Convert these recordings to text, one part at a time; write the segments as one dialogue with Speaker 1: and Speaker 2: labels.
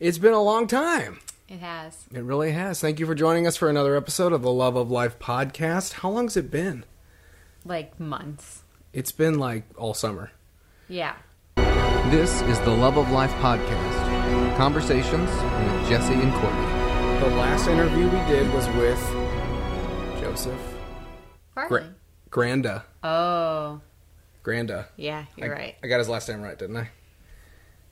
Speaker 1: It's been a long time.
Speaker 2: It has.
Speaker 1: It really has. Thank you for joining us for another episode of the Love of Life podcast. How long's it been?
Speaker 2: Like months.
Speaker 1: It's been like all summer.
Speaker 2: Yeah.
Speaker 3: This is the Love of Life podcast. Conversations with Jesse and Courtney.
Speaker 1: The last interview we did was with Joseph
Speaker 2: Farley.
Speaker 1: Gra- Granda.
Speaker 2: oh,
Speaker 1: Granda.
Speaker 2: yeah, you're
Speaker 1: I,
Speaker 2: right.
Speaker 1: I got his last name right, didn't I?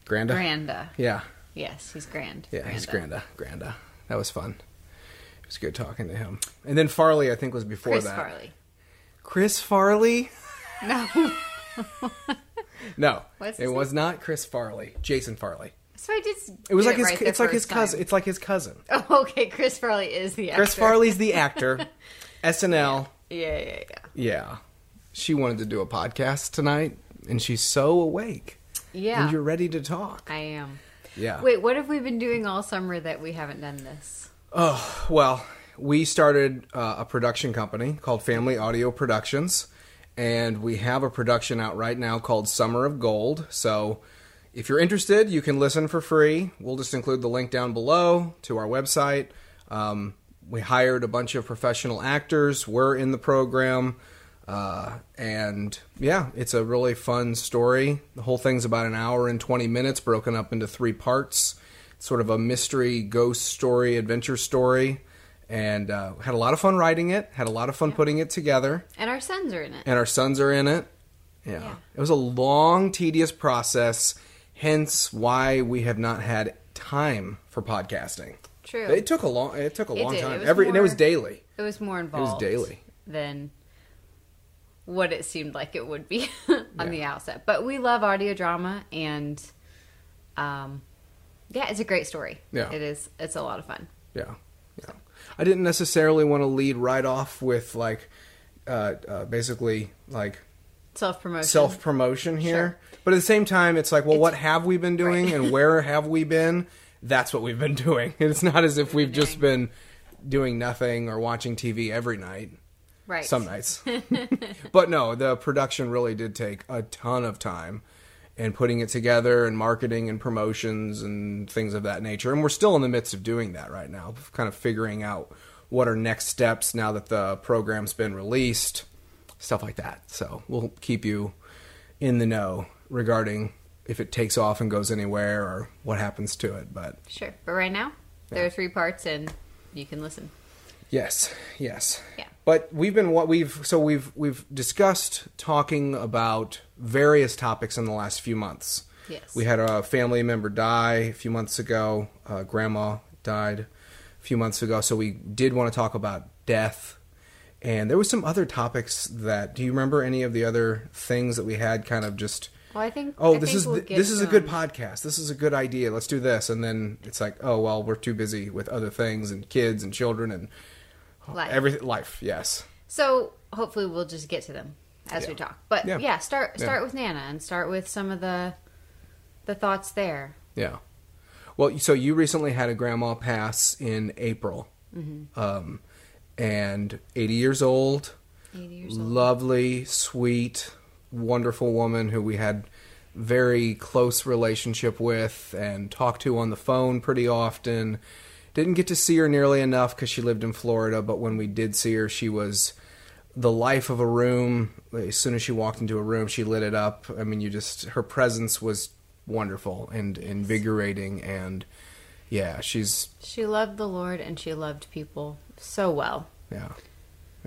Speaker 1: Granda.
Speaker 2: Granda.
Speaker 1: Yeah.
Speaker 2: Yes, he's grand.
Speaker 1: Yeah, he's
Speaker 2: Granda.
Speaker 1: Granda. Granda. That was fun. It was good talking to him. And then Farley, I think, was before that.
Speaker 2: Chris
Speaker 1: that.
Speaker 2: Farley.
Speaker 1: Chris Farley?
Speaker 2: No.
Speaker 1: No,
Speaker 2: What's
Speaker 1: it was not Chris Farley. Jason Farley.
Speaker 2: so I just.
Speaker 1: It was
Speaker 2: did
Speaker 1: like his.
Speaker 2: right
Speaker 1: it's like his cousin.
Speaker 2: time.
Speaker 1: It's like his cousin.
Speaker 2: Oh, okay. Chris Farley is the actor.
Speaker 1: Chris Farley's the actor. SNL.
Speaker 2: Yeah, yeah, yeah.
Speaker 1: Yeah. She wanted to do a podcast tonight, and she's so awake.
Speaker 2: Yeah.
Speaker 1: And you're ready to talk.
Speaker 2: I am.
Speaker 1: Yeah.
Speaker 2: Wait, what have we been doing all summer that we haven't done this?
Speaker 1: Oh, well, we started uh, a production company called Family Audio Productions, and we have a production out right now called Summer of Gold. So if you're interested, you can listen for free. We'll just include the link down below to our website. Um, we hired a bunch of professional actors, we're in the program. Uh, and yeah, it's a really fun story. The whole thing's about an hour and 20 minutes, broken up into three parts. It's sort of a mystery, ghost story, adventure story. And uh, had a lot of fun writing it, had a lot of fun putting it together.
Speaker 2: And our sons are in it.
Speaker 1: And our sons are in it. Yeah.
Speaker 2: Yeah.
Speaker 1: It was a long, tedious process, hence why we have not had time for podcasting.
Speaker 2: True.
Speaker 1: It took a long it took a
Speaker 2: It
Speaker 1: long
Speaker 2: did.
Speaker 1: Time. Every and it was daily.
Speaker 2: It was more involved.
Speaker 1: It was daily.
Speaker 2: Than what it seemed like it would be on the outset. But we love audio drama and um yeah, it's a great story.
Speaker 1: Yeah.
Speaker 2: It is it's a lot of fun.
Speaker 1: Yeah, yeah. I didn't necessarily want to lead right off with like, uh, uh, basically like
Speaker 2: Self promotion.
Speaker 1: self promotion here,
Speaker 2: Sure.
Speaker 1: but at the same time, it's like, well,
Speaker 2: It's-
Speaker 1: what have we been doing
Speaker 2: Right.
Speaker 1: and where have we been? That's what we've been doing. It's not as if we've just been doing nothing or watching TV every night.
Speaker 2: Right.
Speaker 1: Some nights, but no, the production really did take a ton of time. And putting it together, and marketing, and promotions, and things of that nature. And we're still in the midst of doing that right now, kind of figuring out what are next steps now that the program's been released, stuff like that. So we'll keep you in the know regarding if it takes off and goes anywhere or what happens to it. But
Speaker 2: Sure. But right now, there are three parts and you can listen.
Speaker 1: yes, yes.
Speaker 2: Yeah.
Speaker 1: But we've been what we've so we've we've discussed talking about various topics in the last few months.
Speaker 2: Yes.
Speaker 1: We had a family member die a few months ago. Uh, grandma died a few months ago, so we did want to talk about death. And there was some other topics that. Do you remember any of the other things that we had? Kind of just.
Speaker 2: Well, I think.
Speaker 1: Oh,
Speaker 2: I
Speaker 1: this
Speaker 2: think
Speaker 1: is
Speaker 2: we'll
Speaker 1: th- this is a good podcast. This is a good idea. Let's do this, and then it's like, oh well, we're too busy with other things and kids and children and
Speaker 2: Life.
Speaker 1: everything. Life, yes.
Speaker 2: So hopefully we'll just get to them as we talk. But
Speaker 1: Yeah.
Speaker 2: yeah, start
Speaker 1: Yeah.
Speaker 2: start with Nana and start with some of the the thoughts there.
Speaker 1: Yeah. Well, so you recently had a grandma pass in April,
Speaker 2: Mm-hmm.
Speaker 1: um, and 80 years old,
Speaker 2: 80 years old.
Speaker 1: lovely, sweet, wonderful woman who we had very close relationship with and talked to on the phone pretty often. Didn't get to see her nearly enough because she lived in Florida, but when we did see her, she was the life of a room. As soon as she walked into a room, she lit it up. I mean, you just her presence was wonderful and invigorating, and yeah, she's
Speaker 2: She loved the Lord and she loved people so well.
Speaker 1: yeah,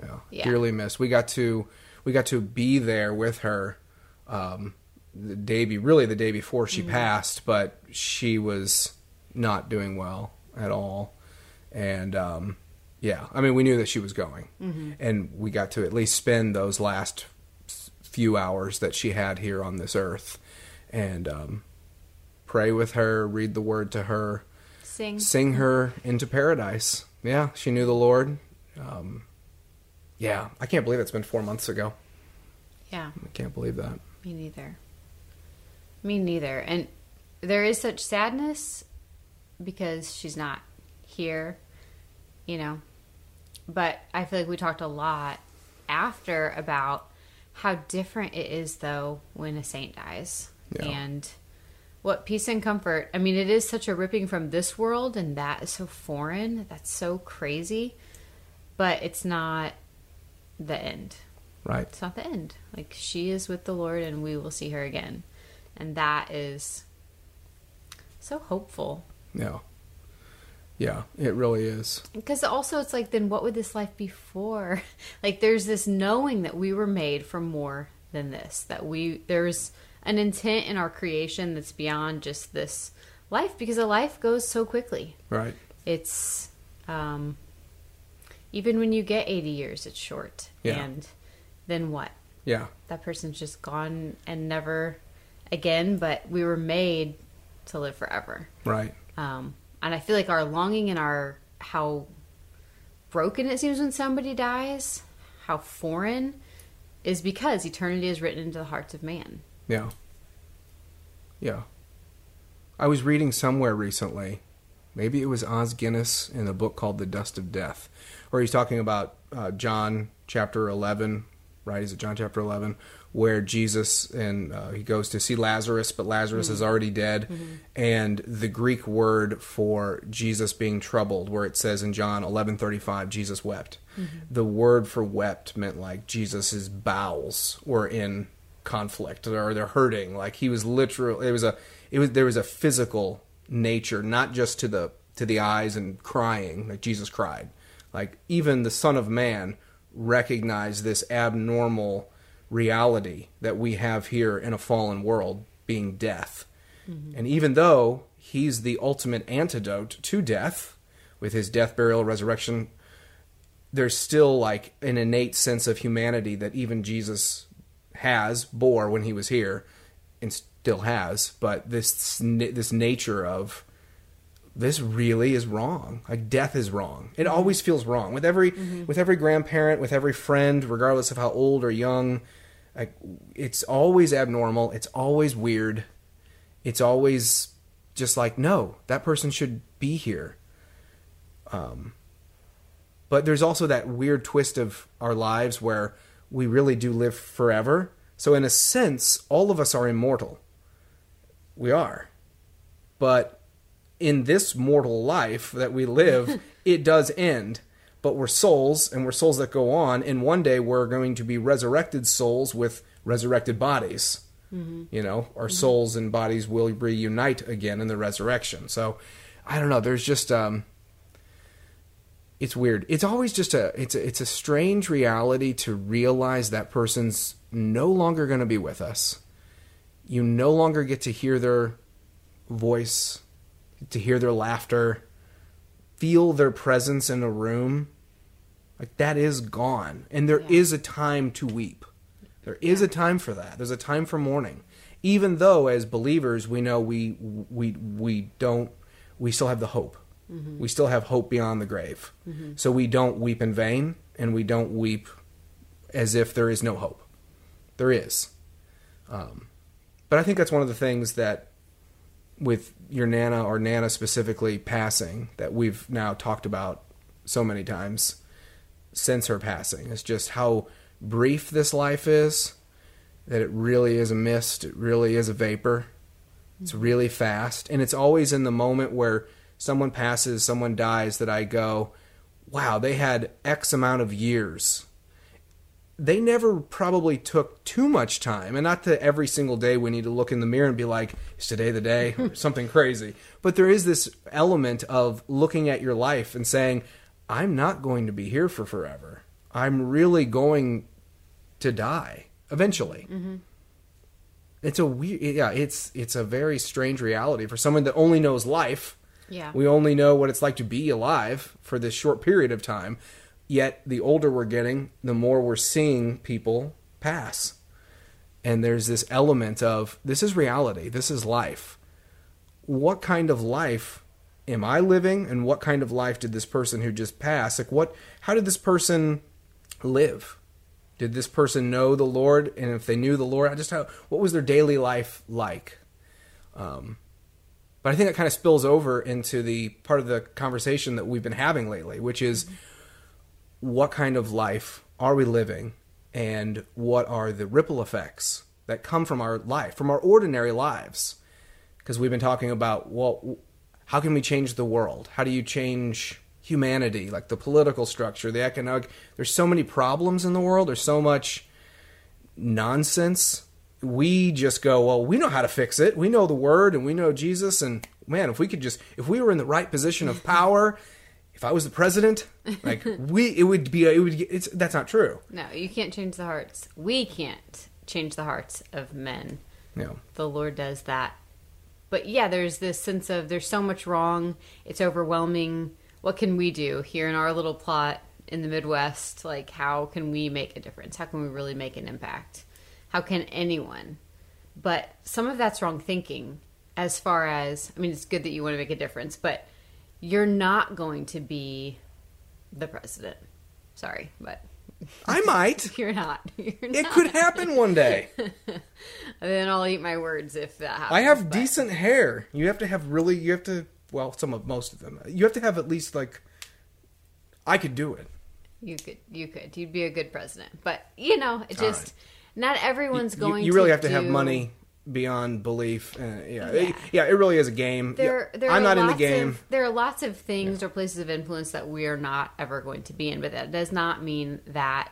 Speaker 1: yeah,
Speaker 2: Yeah.
Speaker 1: dearly missed. We got to we got to be there with her um, the day be really the day before she passed, but she was not doing well at all, and um, yeah, I mean we knew that she was going, and we got to at least spend those last few hours that she had here on this earth, and um, pray with her, read the word to her
Speaker 2: Sing.
Speaker 1: sing her into paradise. Yeah, she knew the Lord. Um, yeah, I can't believe it's been four months ago.
Speaker 2: Yeah,
Speaker 1: I can't believe that.
Speaker 2: me neither. Me neither. And there is such sadness because she's not here, you know. But I feel like we talked a lot after about how different it is though when a saint dies
Speaker 1: Yeah.
Speaker 2: and what peace and comfort. I mean, it is such a ripping from this world, and that is so foreign. That's so crazy, but it's not the end.
Speaker 1: Right.
Speaker 2: It's not the end. Like she is with the Lord, and we will see her again, and that is so hopeful.
Speaker 1: Yeah. Yeah, it really is.
Speaker 2: Because also, it's like, then what would this life be for? Like, there's this knowing that we were made for more than this. That we there's an intent in our creation that's beyond just this life. Because a life goes so quickly.
Speaker 1: Right.
Speaker 2: It's um, even when you get 80 years, it's short.
Speaker 1: Yeah.
Speaker 2: And then what?
Speaker 1: Yeah.
Speaker 2: That person's just gone and never again. But we were made to live forever.
Speaker 1: Right.
Speaker 2: Um, and I feel like our longing and our how broken it seems when somebody dies, how foreign, is because eternity is written into the hearts of man.
Speaker 1: Yeah. Yeah. I was reading somewhere recently, maybe it was Os Guinness in a book called The Dust of Death, where he's talking about uh, John chapter 11, right? Is it John chapter 11? Where Jesus and uh, he goes to see Lazarus, but Lazarus is mm-hmm. already dead. Mm-hmm. And the Greek word for Jesus being troubled, where it says in John 11:35, Jesus wept. Mm-hmm. The word for wept meant like Jesus's bowels were in conflict or they're hurting like he was literal it was a it was there was a physical nature not just to the to the eyes and crying like jesus cried like even the son of man recognized this abnormal reality that we have here in a fallen world being death. Mm-hmm. And even though he's the ultimate antidote to death with his death burial resurrection there's still like an innate sense of humanity that even Jesus has bore when he was here and still has. But this this nature of this really is wrong. Like death is wrong. It always feels wrong. With every with every grandparent with every friend regardless of how old or young like it's always abnormal. It's always weird. It's always just like no that person should be here. Um but there's also that weird twist of our lives where we really do live forever. So, in a sense, all of us are immortal. We are. But in this mortal life that we live, it does end. But we're souls, and we're souls that go on, and one day we're going to be resurrected souls with resurrected bodies. You know, our souls and bodies will reunite again in the resurrection. So, I don't know. There's just um, it's weird. It's always just a it's a, it's a strange reality to realize that person's no longer going to be with us. You no longer get to hear their voice, to hear their laughter, feel their presence in a room. Like that is gone, and there is
Speaker 2: Yeah.
Speaker 1: a time to weep. There is a time for that. There's a time for mourning. Even though as believers we know we we we don't we still have the hope. We still have hope beyond the grave. So we don't weep in vain and we don't weep as if there is no hope. There is. Um, but I think that's one of the things that with your nana or nana specifically passing that we've now talked about so many times since her passing. Is just how brief this life is that it really is a mist. It really is a vapor. It's mm-hmm. really fast. And it's always in the moment where someone passes someone dies that i go wow they had x amount of years they never probably took too much time and not that every single day we need to look in the mirror and be like is today the day? or something crazy. But there is this element of looking at your life and saying i'm not going to be here for forever. I'm really going to die eventually. Mm-hmm. It's a weird yeah it's it's a very strange reality for someone that only knows life.
Speaker 2: Yeah.
Speaker 1: we only know what it's like to be alive for this short period of time. Yet, the older we're getting, the more we're seeing people pass. And there's this element of this is reality, this is life. What kind of life am I living, and what kind of life did this person who just passed? Like, what? How did this person live? Did this person know the Lord? And if they knew the Lord, I just how? What was their daily life like? Um, but I think that kind of spills over into the part of the conversation that we've been having lately, which is what kind of life are we living and what are the ripple effects that come from our life, from our ordinary lives? because we've been talking about well, how can we change the world? How do you change humanity, like the political structure, the economic? There's so many problems in the world. There's so much nonsense. We just go, well, we know how to fix it. We know the word and we know Jesus. And man, if we could just, if we were in the right position of power, if I was the president, like we, it would be, it would, it's, that's not true.
Speaker 2: No, you can't change the hearts. We can't change the hearts of men.
Speaker 1: No.
Speaker 2: The Lord does that. But yeah, there's this sense of there's so much wrong. It's overwhelming. What can we do here in our little plot in the Midwest? Like, how can we make a difference? How can we really make an impact? How can anyone? But some of that's wrong thinking as far as, I mean, it's good that you want to make a difference, but you're not going to be the president. Sorry, but
Speaker 1: I might.
Speaker 2: you're not. You're
Speaker 1: It
Speaker 2: not.
Speaker 1: could happen one day.
Speaker 2: then I'll eat my words if that happens.
Speaker 1: I have
Speaker 2: but-
Speaker 1: decent hair. You have to have really, you have to, well, some of, most of them. You have to have at least like, I could do it.
Speaker 2: You could, you could, you'd be a good president. But you know, it just
Speaker 1: right.
Speaker 2: not everyone's
Speaker 1: You-
Speaker 2: going.
Speaker 1: You, really
Speaker 2: to
Speaker 1: have to have money beyond belief. Uh, yeah,
Speaker 2: Yeah.
Speaker 1: It, yeah, it really is a game.
Speaker 2: There,
Speaker 1: Yeah,
Speaker 2: there
Speaker 1: I'm
Speaker 2: are
Speaker 1: not in the game.
Speaker 2: Of, there are lots of things or places of influence that we are not ever going to be in, but that does not mean that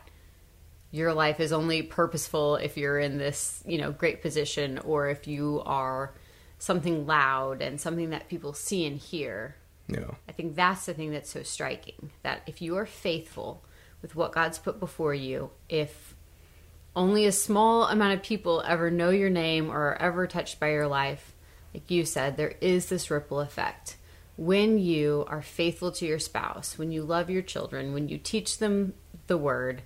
Speaker 2: your life is only purposeful if you're in this, you know, great position or if you are something loud and something that people see and hear.
Speaker 1: No.
Speaker 2: I think that's the thing that's so striking that if you are faithful with what God's put before you, if only a small amount of people ever know your name or are ever touched by your life, like you said, there is this ripple effect. When you are faithful to your spouse, when you love your children, when you teach them the word,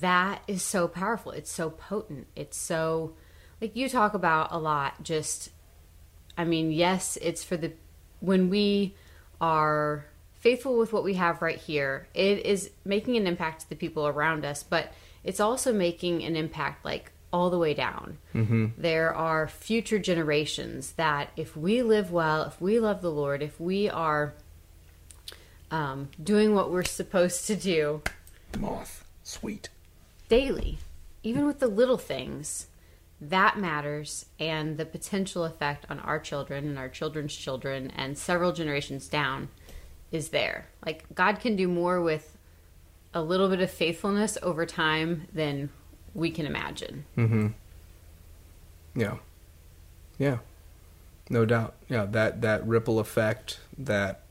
Speaker 2: that is so powerful. It's so potent. It's so, like you talk about a lot, just I mean, yes, it's for the when we are faithful with what we have right here, it is making an impact to the people around us, but it's also making an impact like all the way down. Mm-hmm. There are future generations that if we live well, if we love the Lord, if we are um, doing what we're supposed to do
Speaker 1: Moth. Sweet.
Speaker 2: daily, even with the little things, that matters. And the potential effect on our children and our children's children and several generations down is there. Like, God can do more with a little bit of faithfulness over time than we can imagine. Mm-hmm.
Speaker 1: Yeah. Yeah. No doubt. Yeah, that that ripple effect that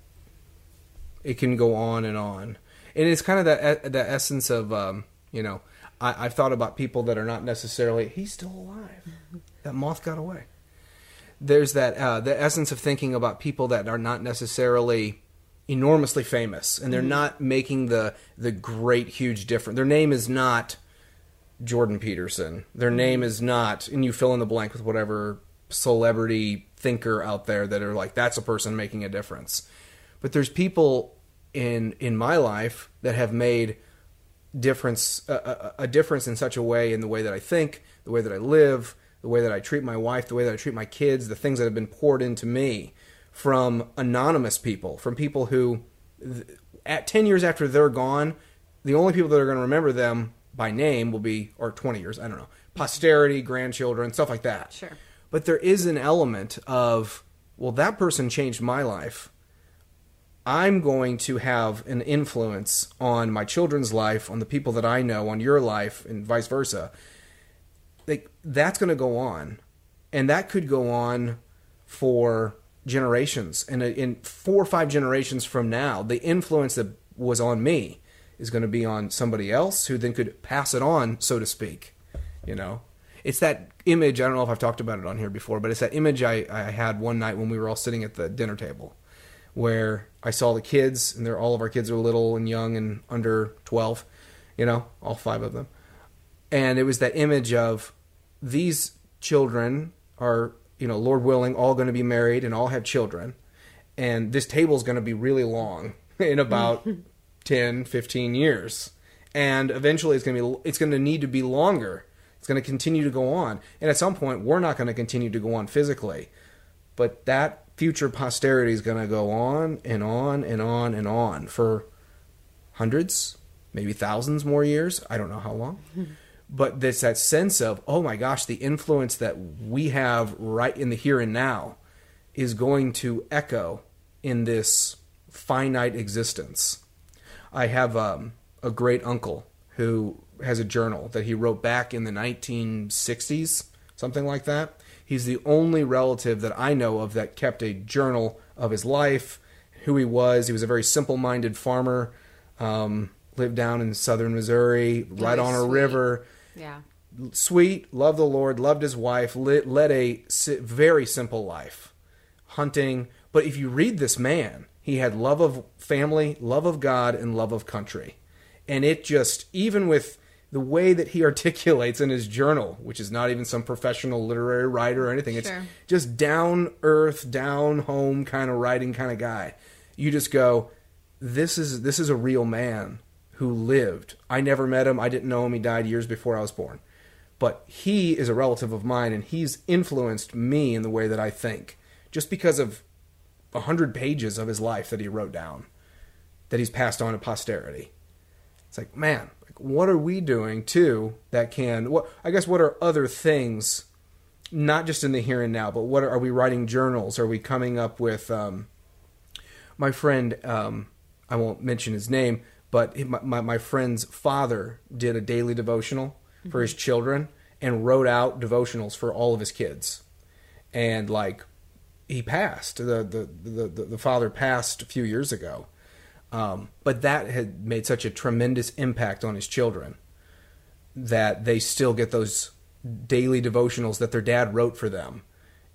Speaker 1: it can go on and on. And it's kind of that the essence of um, you know, I, I've thought about people that are not necessarily he's still alive. That moth got away. There's that uh, the essence of thinking about people that are not necessarily enormously famous and they're mm-hmm. not making the the great huge difference. Their name is not Jordan Peterson. Their mm-hmm. name is not, and you fill in the blank with whatever celebrity thinker out there that are like, that's a person making a difference. But there's people in in my life that have made difference a, a, a difference in such a way in the way that I think, the way that I live, the way that I treat my wife, the way that I treat my kids, the things that have been poured into me from anonymous people, from people who at 10 years after they're gone, the only people that are going to remember them by name will be or 20 years, I don't know, posterity, grandchildren, stuff like that.
Speaker 2: Sure.
Speaker 1: But there is an element of well that person changed my life. I'm going to have an influence on my children's life, on the people that I know, on your life, and vice versa. Like that's going to go on, and that could go on for generations. And uh, in four or five generations from now, the influence that was on me is going to be on somebody else who then could pass it on, so to speak. You know, it's that image. I don't know if I've talked about it on here before, but it's that image I, I had one night when we were all sitting at the dinner table where I saw the kids, and they're all of our kids are little and young and under twelve, you know, all five of them, and it was that image of these children are, you know, Lord willing, all going to be married and all have children, and this table is going to be really long in about 10, 15 years, and eventually it's going to be it's going to need to be longer. It's going to continue to go on, and at some point we're not going to continue to go on physically, but that future posterity is going to go on and on and on and on for hundreds, maybe thousands more years. I don't know how long. But there's that sense of, oh my gosh, the influence that we have right in the here and now is going to echo in this finite existence. I have um, a great uncle who has a journal that he wrote back in the 1960s, something like that. He's the only relative that I know of that kept a journal of his life, who he was. He was a very simple minded farmer, um, lived down in southern Missouri, right
Speaker 2: Very
Speaker 1: on a river
Speaker 2: Yeah.
Speaker 1: sweet, loved the Lord, loved his wife, lit, led a si- very simple life, hunting. But if you read this man, he had love of family, love of God, and love of country. And it just, even with the way that he articulates in his journal, which is not even some professional literary writer or anything,
Speaker 2: sure.
Speaker 1: it's just down earth, down home kind of writing kind of guy. You just go, this is this is a real man who lived. I never met him. I didn't know him. He died years before I was born. But he is a relative of mine, and he's influenced me in the way that I think, just because of a hundred pages of his life that he wrote down, that he's passed on to posterity. It's like, man, like, what are we doing too that can? What I guess what are other things, not just in the here and now, but what are, are we writing journals? Are we coming up with? Um, my friend, um, I won't mention his name, but my, my, my friend's father did a daily devotional for his children and wrote out devotionals for all of his kids. And like, he passed. The the the, the, the father passed a few years ago, um, but that had made such a tremendous impact on his children that they still get those daily devotionals that their dad wrote for them.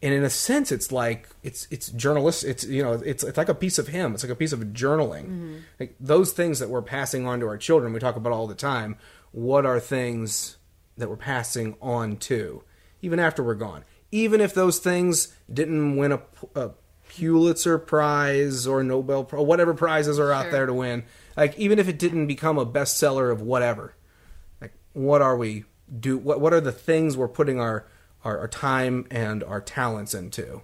Speaker 1: And in a sense, it's like it's it's journalist. It's you know it's it's like a piece of him. It's like a piece of journaling. Mm-hmm. Like those things that we're passing on to our children. We talk about all the time. What are things that we're passing on to, even after we're gone? Even if those things didn't win a, a Pulitzer Prize or Nobel Prize, whatever prizes are out
Speaker 2: Sure.
Speaker 1: there to win. Like even if it didn't become a bestseller of whatever, like what are we do? What what are the things we're putting our our, our time and our talents into?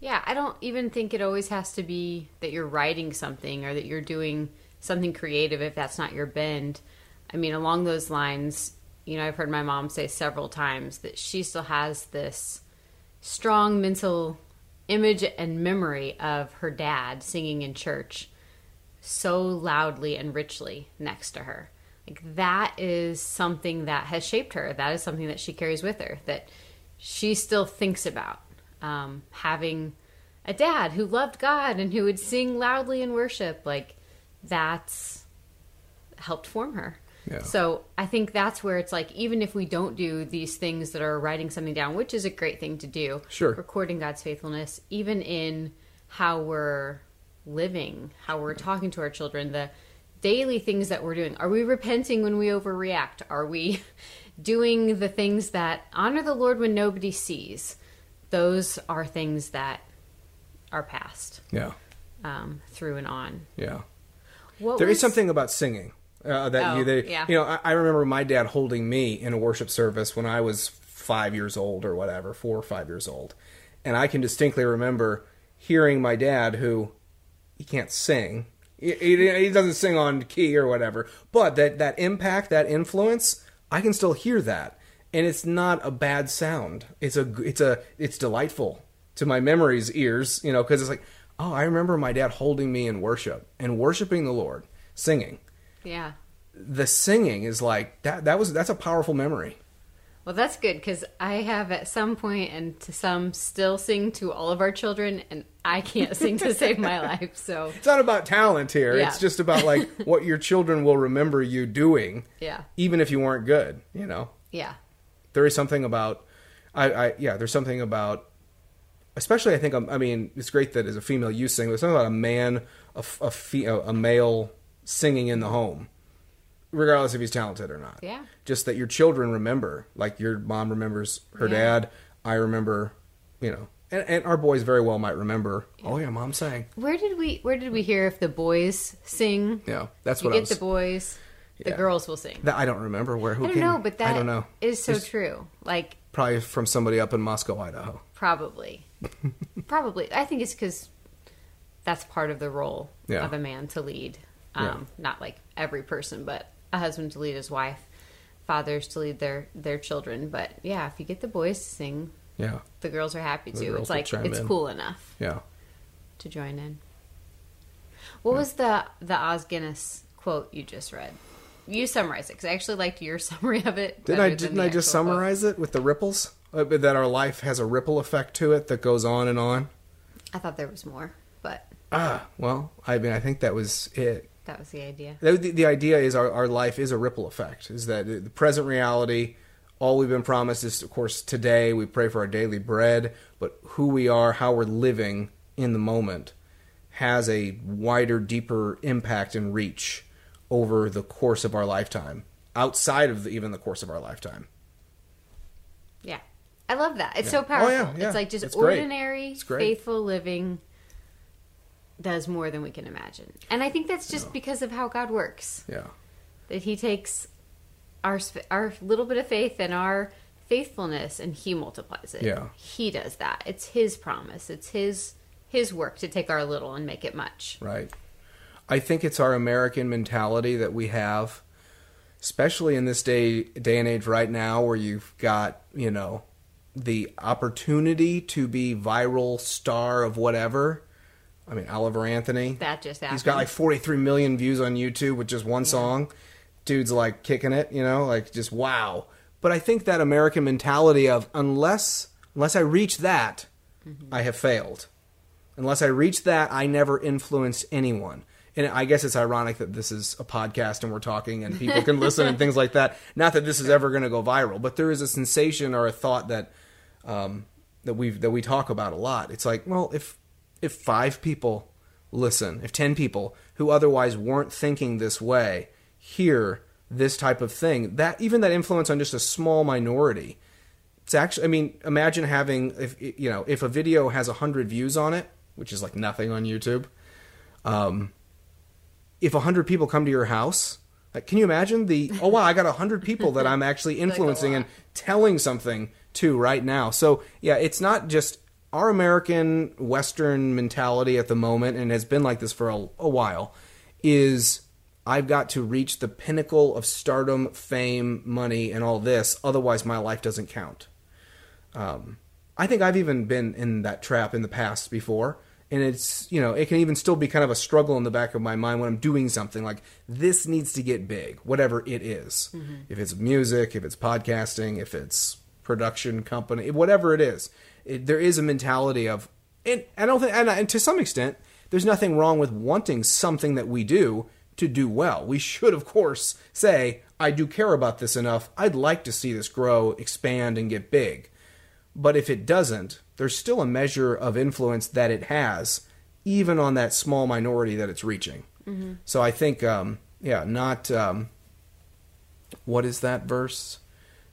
Speaker 2: Yeah, I don't even think it always has to be that you're writing something or that you're doing something creative if that's not your bend. I mean, along those lines, you know, I've heard my mom say several times that she still has this strong mental image and memory of her dad singing in church so loudly and richly next to her. Like that is something that has shaped her. That is something that she carries with her that she still thinks about. Um, having a dad who loved God and who would sing loudly in worship, like that's helped form her.
Speaker 1: Yeah.
Speaker 2: So I think that's where it's like, even if we don't do these things that are writing something down, which is a great thing to do,
Speaker 1: Sure.
Speaker 2: recording God's faithfulness, even in how we're living, how we're talking to our children, the daily things that we're doing. Are we repenting when we overreact? Are we doing the things that honor the Lord when nobody sees? Those are things that are passed
Speaker 1: Yeah,
Speaker 2: um, through and on.
Speaker 1: yeah.
Speaker 2: What
Speaker 1: There is
Speaker 2: was-
Speaker 1: something about singing uh, that
Speaker 2: Oh,
Speaker 1: you, they,
Speaker 2: yeah.
Speaker 1: you know. I, I remember my dad holding me in a worship service when I was five years old or whatever, four or five years old, and I can distinctly remember hearing my dad, who he can't sing, he, he, he doesn't sing on key or whatever, but that that impact, that influence, I can still hear that, and it's not a bad sound. It's a it's a it's delightful to my memory's ears, you know, because it's like, oh, I remember my dad holding me in worship and worshiping the Lord, singing.
Speaker 2: Yeah.
Speaker 1: The singing is like that. That was that's a powerful memory.
Speaker 2: Well, that's good because I have at some point and to some still sing to all of our children, and I can't sing to save my life. So,
Speaker 1: It's not about talent here.
Speaker 2: Yeah.
Speaker 1: It's just about like what your children will remember you doing,
Speaker 2: yeah.
Speaker 1: even if you weren't good. You know,
Speaker 2: Yeah.
Speaker 1: there is something about, I, I yeah, there's something about, especially I think um, I mean it's great that as a female you sing. There's something about a man, a a, fe- a male singing in the home, regardless if he's talented or not.
Speaker 2: Yeah.
Speaker 1: Just that your children remember, like your mom remembers her
Speaker 2: Yeah.
Speaker 1: dad. I remember, you know, and, and our boys very well might remember. Oh yeah, mom sang.
Speaker 2: Where did we Where did we hear if the boys sing?
Speaker 1: Yeah, that's
Speaker 2: you
Speaker 1: what
Speaker 2: get
Speaker 1: I was.
Speaker 2: the boys, the girls will sing.
Speaker 1: that I don't remember where who
Speaker 2: I don't
Speaker 1: came.
Speaker 2: know, but that
Speaker 1: I don't know.
Speaker 2: is so
Speaker 1: It's
Speaker 2: true. Like
Speaker 1: Probably from somebody up in Moscow, Idaho.
Speaker 2: probably, probably. I think it's because that's part of the role
Speaker 1: Yeah.
Speaker 2: of a man to lead. Um,
Speaker 1: Yeah.
Speaker 2: Not like every person, but a husband to lead his wife, fathers to lead their their children. But yeah, if you get the boys to sing,
Speaker 1: Yeah.
Speaker 2: the girls are happy
Speaker 1: The
Speaker 2: too. It's like it's
Speaker 1: in.
Speaker 2: cool enough
Speaker 1: Yeah.
Speaker 2: to join in. What was the the Os Guinness quote you just read? You summarize it because I actually liked your summary of it.
Speaker 1: Didn't I didn't I just
Speaker 2: actual quote.
Speaker 1: summarize it with the ripples? Uh, that our life has a ripple effect to it that goes on and on.
Speaker 2: I thought there was more, but
Speaker 1: Ah, well, I mean, I think that was it.
Speaker 2: That was the idea.
Speaker 1: The, the, idea is our, our life is a ripple effect. Is that the present reality, all we've been promised is, of course, today we pray for our daily bread, but who we are, how we're living in the moment, has a wider, deeper impact and reach over the course of our lifetime, outside of the, even the course of our lifetime.
Speaker 2: Yeah. I love that. It's
Speaker 1: Yeah.
Speaker 2: so powerful.
Speaker 1: Oh, yeah, yeah.
Speaker 2: It's like just
Speaker 1: It's
Speaker 2: ordinary, faithful living does more than we can imagine. And I think that's just because of how God works.
Speaker 1: Yeah.
Speaker 2: That he takes our our little bit of faith and our faithfulness and he multiplies it.
Speaker 1: Yeah.
Speaker 2: He does that. It's his promise. It's his his work to take our little and make it much.
Speaker 1: Right. I think it's our American mentality that we have, especially in this day day and age right now, where you've got you know the opportunity to be viral star of whatever. I mean, Oliver Anthony.
Speaker 2: That just happened.
Speaker 1: He's got like 43 million views on YouTube with just one song. Dude's like kicking it, you know, like just wow. But I think that American mentality of unless unless I reach that, I have failed. Unless I reach that, I never influenced anyone. And I guess it's ironic that this is a podcast and we're talking and people can listen and things like that. Not that this is ever going to go viral, but there is a sensation or a thought that um, that we that we talk about a lot. It's like, well, if if five people listen, if ten people who otherwise weren't thinking this way hear this type of thing, that even that influence on just a small minority, it's actually. I mean, imagine having if you know if a video has hundred views on it, which is like nothing on YouTube. Um, if a hundred people come to your house. Like, can you imagine the? Oh wow! I got a hundred people that I'm actually influencing and telling something to right now. So yeah, it's not just our American Western mentality at the moment, and has been like this for a, a while. Is I've got to reach the pinnacle of stardom, fame, money, and all this. Otherwise, my life doesn't count. Um, I think I've even been in that trap in the past before. And it's, you know, it can even still be kind of a struggle in the back of my mind when I'm doing something like this needs to get big, whatever it is. If it's music, if it's podcasting, if it's production company, whatever it is. It, there is a mentality of, and I don't think, and, and to some extent, there's nothing wrong with wanting something that we do to do well. We should, of course, say, I do care about this enough. I'd like to see this grow, expand, and get big. But if it doesn't, there's still a measure of influence that it has, even on that small minority that it's reaching. So I think, um, yeah, not. Um, what is that verse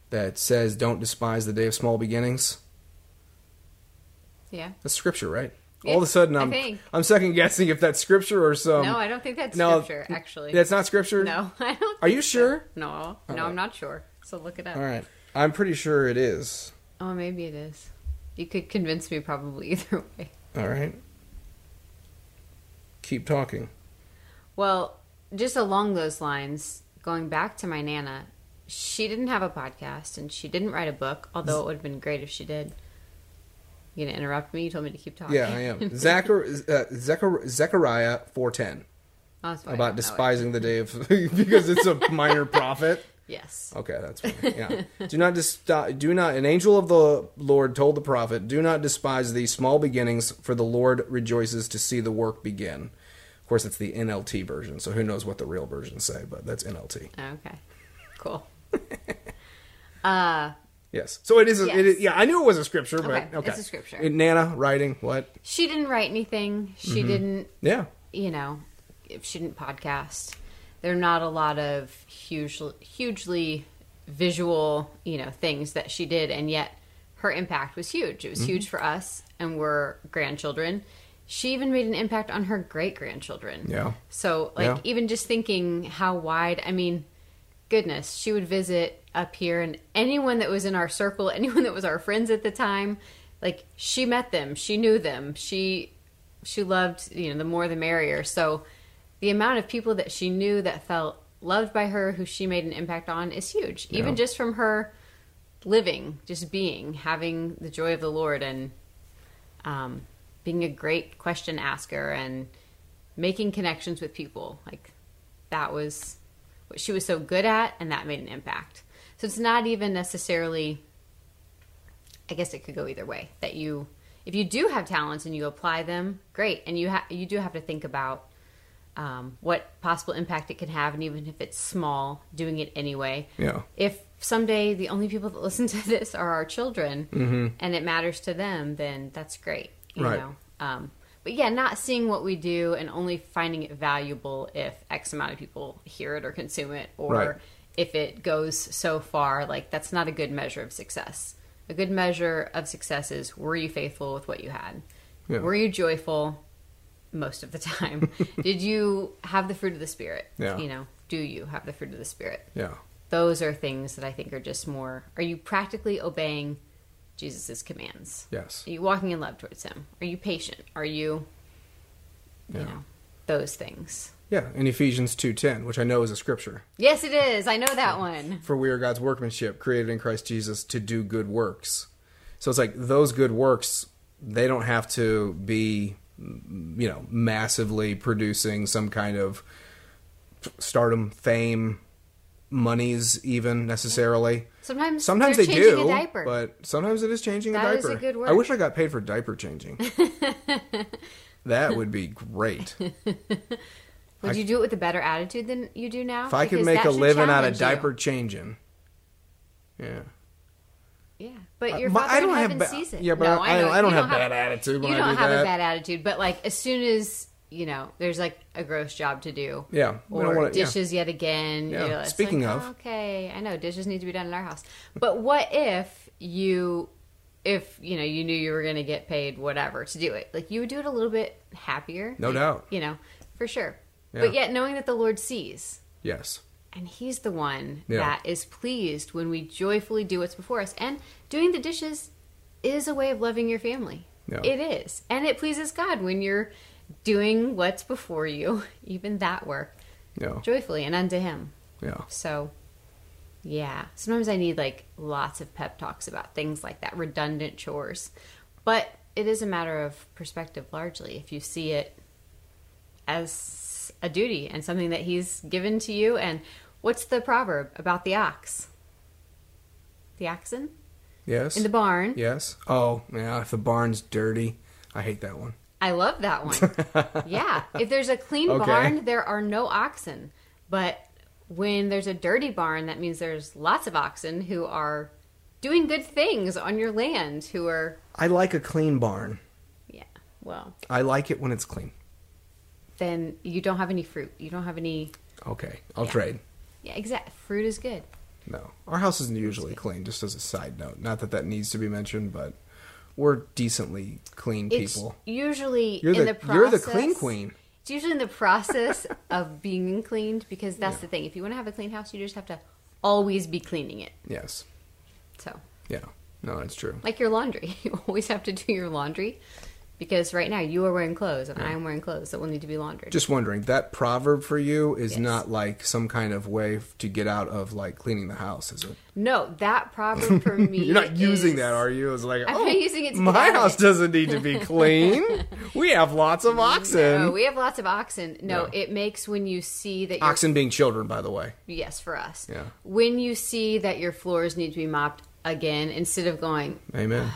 Speaker 1: that says, "Don't despise the day of small beginnings"?
Speaker 2: Yeah.
Speaker 1: That's scripture, right? All of a sudden, I'm. I'm second guessing if that's scripture or some.
Speaker 2: no, I don't think that's
Speaker 1: no,
Speaker 2: scripture, actually.
Speaker 1: That's not scripture.
Speaker 2: no, I don't
Speaker 1: Are you
Speaker 2: so.
Speaker 1: sure?
Speaker 2: No. No,
Speaker 1: right.
Speaker 2: I'm not sure. So look it up.
Speaker 1: All right, I'm pretty sure it is.
Speaker 2: Oh, maybe it is. You could convince me probably either way.
Speaker 1: All right. Keep talking.
Speaker 2: Well, just along those lines, going back to my Nana, she didn't have a podcast and she didn't write a book, although it would have been great if she did. You gonna interrupt me? You told me to keep talking.
Speaker 1: Yeah, I am. Zachar, uh, Zechar, Zechariah 410
Speaker 2: Oh,
Speaker 1: about despising the day of because it's a minor prophet.
Speaker 2: Yes.
Speaker 1: Okay, that's fine. Yeah. do not dis- do not an angel of the Lord told the prophet, "Do not despise these small beginnings, for the Lord rejoices to see the work begin." Of course, it's the NLT version, so who knows what the real versions say, but that's NLT.
Speaker 2: Okay. Cool. uh,
Speaker 1: Yes. So it is. A,
Speaker 2: Yes.
Speaker 1: is yeah, I knew it was a scripture, but okay.
Speaker 2: it's a scripture.
Speaker 1: Uh, Nana writing what?
Speaker 2: she didn't write anything.
Speaker 1: Mm-hmm.
Speaker 2: She didn't
Speaker 1: Yeah.
Speaker 2: you know, if she didn't podcast, there are not a lot of huge, hugely visual, you know, things that she did, and yet her impact was huge. It was
Speaker 1: Mm-hmm.
Speaker 2: huge for us, and we're grandchildren. She even made an impact on her great grandchildren.
Speaker 1: Yeah.
Speaker 2: So, like,
Speaker 1: Yeah.
Speaker 2: even just thinking how wide, I mean, goodness, she would visit up here, and anyone that was in our circle, anyone that was our friends at the time, like, she met them, she knew them, she she loved you know the more the merrier. So the amount of people that she knew that felt loved by her who she made an impact on is huge. Even just from her living, just being, having the joy of the Lord, and um, being a great question asker and making connections with people. Like that was what she was so good at, and that made an impact. So it's not even necessarily. I guess it could go either way. That you, if you do have talents and you apply them, great, and you ha- you do have to think about um, what possible impact it can have, and even if it's small, doing it anyway.
Speaker 1: Yeah.
Speaker 2: If someday the only people that listen to this are our children, and it matters to them, then that's great. You
Speaker 1: Mm-hmm. Right.
Speaker 2: know. Um, but yeah, not seeing what we do and only finding it valuable if X amount of people hear it or consume it, or
Speaker 1: Right.
Speaker 2: if it goes so far. Like that's not a good measure of success. A good measure of success is were you faithful with what you had?
Speaker 1: Yeah.
Speaker 2: Were you joyful most of the time? Did you have the fruit of the spirit?
Speaker 1: Yeah.
Speaker 2: You know, do you have the fruit of the spirit?
Speaker 1: Yeah.
Speaker 2: Those are things that I think are just more. Are you practically obeying Jesus' commands?
Speaker 1: Yes.
Speaker 2: Are you walking in love towards Him? Are you patient? Are you, you
Speaker 1: Yeah.
Speaker 2: know, those things?
Speaker 1: Yeah. In Ephesians two ten, which I know is a scripture.
Speaker 2: Yes, it is. I know that one.
Speaker 1: For we are God's workmanship, created in Christ Jesus to do good works. So it's like those good works, they don't have to be, you know, massively producing some kind of stardom, fame, monies, even necessarily.
Speaker 2: Sometimes,
Speaker 1: Sometimes
Speaker 2: changing
Speaker 1: do,
Speaker 2: diaper.
Speaker 1: but sometimes it is changing a diaper.
Speaker 2: That is
Speaker 1: diaper.
Speaker 2: a good work.
Speaker 1: I wish I got paid for diaper changing. that would be great.
Speaker 2: Would you do it with a better attitude than you do now?
Speaker 1: If I could make a living out of
Speaker 2: challenge you.
Speaker 1: diaper changing. Yeah.
Speaker 2: Yeah, but
Speaker 1: Uh,
Speaker 2: your father
Speaker 1: I don't have ba-
Speaker 2: sees it.
Speaker 1: yeah, but
Speaker 2: no,
Speaker 1: I-
Speaker 2: I.
Speaker 1: I don't
Speaker 2: You
Speaker 1: have bad attitude when
Speaker 2: you don't
Speaker 1: do
Speaker 2: have
Speaker 1: that.
Speaker 2: a bad attitude, but like as soon as you know, there's like a gross job to do.
Speaker 1: Yeah,
Speaker 2: or
Speaker 1: wanna- yeah.
Speaker 2: dishes yet again.
Speaker 1: Yeah,
Speaker 2: you know,
Speaker 1: speaking
Speaker 2: like,
Speaker 1: of.
Speaker 2: oh, okay, I know dishes need to be done in our house, but what if you, if you know, you knew you were going to get paid whatever to do it, like you would do it a little bit happier.
Speaker 1: No
Speaker 2: like,
Speaker 1: doubt.
Speaker 2: You know, for sure.
Speaker 1: Yeah.
Speaker 2: But yet knowing that the Lord sees,
Speaker 1: Yes.
Speaker 2: and he's the one
Speaker 1: Yeah.
Speaker 2: that is pleased when we joyfully do what's before us. And doing the dishes is a way of loving your family.
Speaker 1: Yeah.
Speaker 2: It is. And it pleases God when you're doing what's before you, even that work,
Speaker 1: Yeah.
Speaker 2: joyfully and unto him.
Speaker 1: Yeah.
Speaker 2: So, yeah. Sometimes I need like lots of pep talks about things like that, redundant chores. But it is a matter of perspective largely. If you see it as a duty and something that he's given to you. And what's the proverb about the ox? The oxen?
Speaker 1: Yes.
Speaker 2: In the barn.
Speaker 1: Yes. Oh, yeah. If the barn's dirty, I hate that one.
Speaker 2: I love that one. yeah. If there's a clean
Speaker 1: Okay.
Speaker 2: barn, there are no oxen. But when there's a dirty barn, that means there's lots of oxen who are doing good things on your land, who are,
Speaker 1: I like a clean barn.
Speaker 2: yeah, well,
Speaker 1: I like it when it's clean.
Speaker 2: then you don't have any fruit. You don't have any,
Speaker 1: Okay, I'll
Speaker 2: Yeah.
Speaker 1: trade.
Speaker 2: yeah, exact. Fruit is good.
Speaker 1: No, our house isn't usually clean. Just as a side note, not that that needs to be mentioned, but we're decently clean
Speaker 2: It's
Speaker 1: people.
Speaker 2: usually
Speaker 1: You're
Speaker 2: in
Speaker 1: the,
Speaker 2: the process.
Speaker 1: you're the clean queen.
Speaker 2: It's usually in the process of being cleaned because that's the thing. If you want to have a clean house, you just have to always be cleaning it.
Speaker 1: Yes.
Speaker 2: So,
Speaker 1: Yeah. No, that's true.
Speaker 2: like your laundry, you always have to do your laundry because right now you are wearing clothes and I am wearing clothes that will need to be laundered.
Speaker 1: Just wondering, that proverb for you is
Speaker 2: Yes.
Speaker 1: not like some kind of way to get out of like cleaning the house, is it?
Speaker 2: no, that proverb for me.
Speaker 1: You're not using that, are you? It's like,
Speaker 2: I'm
Speaker 1: oh,
Speaker 2: not using it
Speaker 1: my
Speaker 2: get out of
Speaker 1: house
Speaker 2: it."
Speaker 1: doesn't need to be clean. we have lots of oxen.
Speaker 2: No, we have lots of oxen. No,
Speaker 1: No.
Speaker 2: it makes when you see that
Speaker 1: oxen being children, by the way.
Speaker 2: yes for us.
Speaker 1: Yeah.
Speaker 2: When you see that your floors need to be mopped again, instead of going,
Speaker 1: Amen.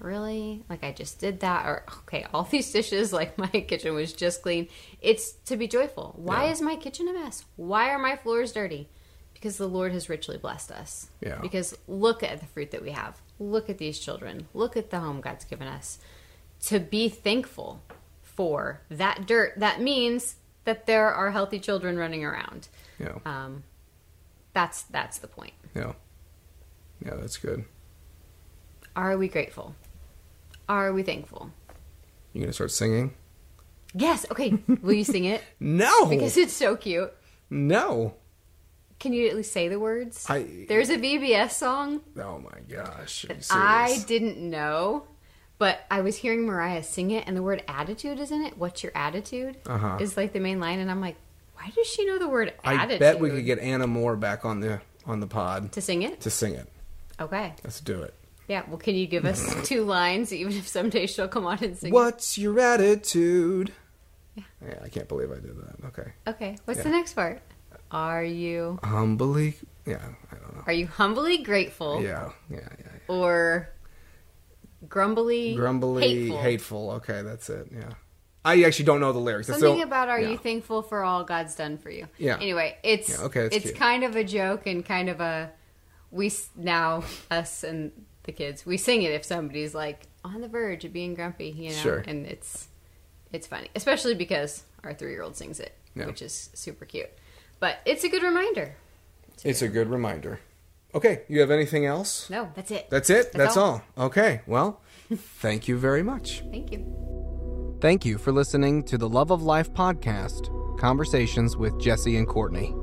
Speaker 2: Really? Like i just did that or okay all these dishes like my kitchen was just clean. It's to be joyful. Why
Speaker 1: Yeah.
Speaker 2: is my kitchen a mess? Why are my floors dirty? Because the lord has richly blessed us.
Speaker 1: Yeah.
Speaker 2: because look at the fruit that we have. Look at these children. Look at the home god's given us. To be thankful for that dirt that means that there are healthy children running around.
Speaker 1: Yeah.
Speaker 2: um, that's that's the point.
Speaker 1: Yeah. Yeah, that's good.
Speaker 2: are we grateful are we thankful
Speaker 1: You gonna start singing?
Speaker 2: Yes. Okay. Will you sing it?
Speaker 1: No.
Speaker 2: Because it's so cute.
Speaker 1: no.
Speaker 2: Can you at least say the words?
Speaker 1: I-
Speaker 2: There's a VBS song
Speaker 1: Oh my gosh.
Speaker 2: I didn't know, but I was hearing Mariah sing it, and the word attitude is in it. What's your attitude?
Speaker 1: Uh-huh.
Speaker 2: Is like the main line, and I'm like, why does she know the word
Speaker 1: I
Speaker 2: attitude?
Speaker 1: bet we could get Anna Moore back on the on the pod
Speaker 2: to sing it.
Speaker 1: to sing it.
Speaker 2: Okay.
Speaker 1: Let's do it.
Speaker 2: Yeah. Well, can you give us two lines, even if someday she'll come on and sing?
Speaker 1: What's your attitude? Yeah. I can't believe I did that. Okay.
Speaker 2: Okay. What's
Speaker 1: Yeah.
Speaker 2: the next part? Are you
Speaker 1: Humbly. Yeah, I don't know.
Speaker 2: are you humbly grateful
Speaker 1: Yeah, yeah, yeah. yeah.
Speaker 2: or grumbly
Speaker 1: Grumbly,
Speaker 2: hateful?
Speaker 1: hateful. Okay, that's it. Yeah. I actually don't know the lyrics.
Speaker 2: Something
Speaker 1: the-
Speaker 2: about are
Speaker 1: yeah.
Speaker 2: you thankful for all God's done for you?
Speaker 1: Yeah.
Speaker 2: Anyway, it's
Speaker 1: Yeah, okay,
Speaker 2: it's
Speaker 1: cute.
Speaker 2: kind of a joke and kind of a we now us and the kids we sing it if somebody's like on the verge of being grumpy, you know,
Speaker 1: Sure.
Speaker 2: and it's it's funny, especially because our three year old sings it,
Speaker 1: Yeah.
Speaker 2: which is super cute. But it's a good reminder.
Speaker 1: It's a good reminder. Okay, you have anything else?
Speaker 2: No, that's it.
Speaker 1: That's it?
Speaker 2: That's
Speaker 1: That's, all. Okay, well, thank you very much.
Speaker 2: Thank you.
Speaker 3: Thank you for listening to the Love of Life podcast Conversations with Jesse and Courtney.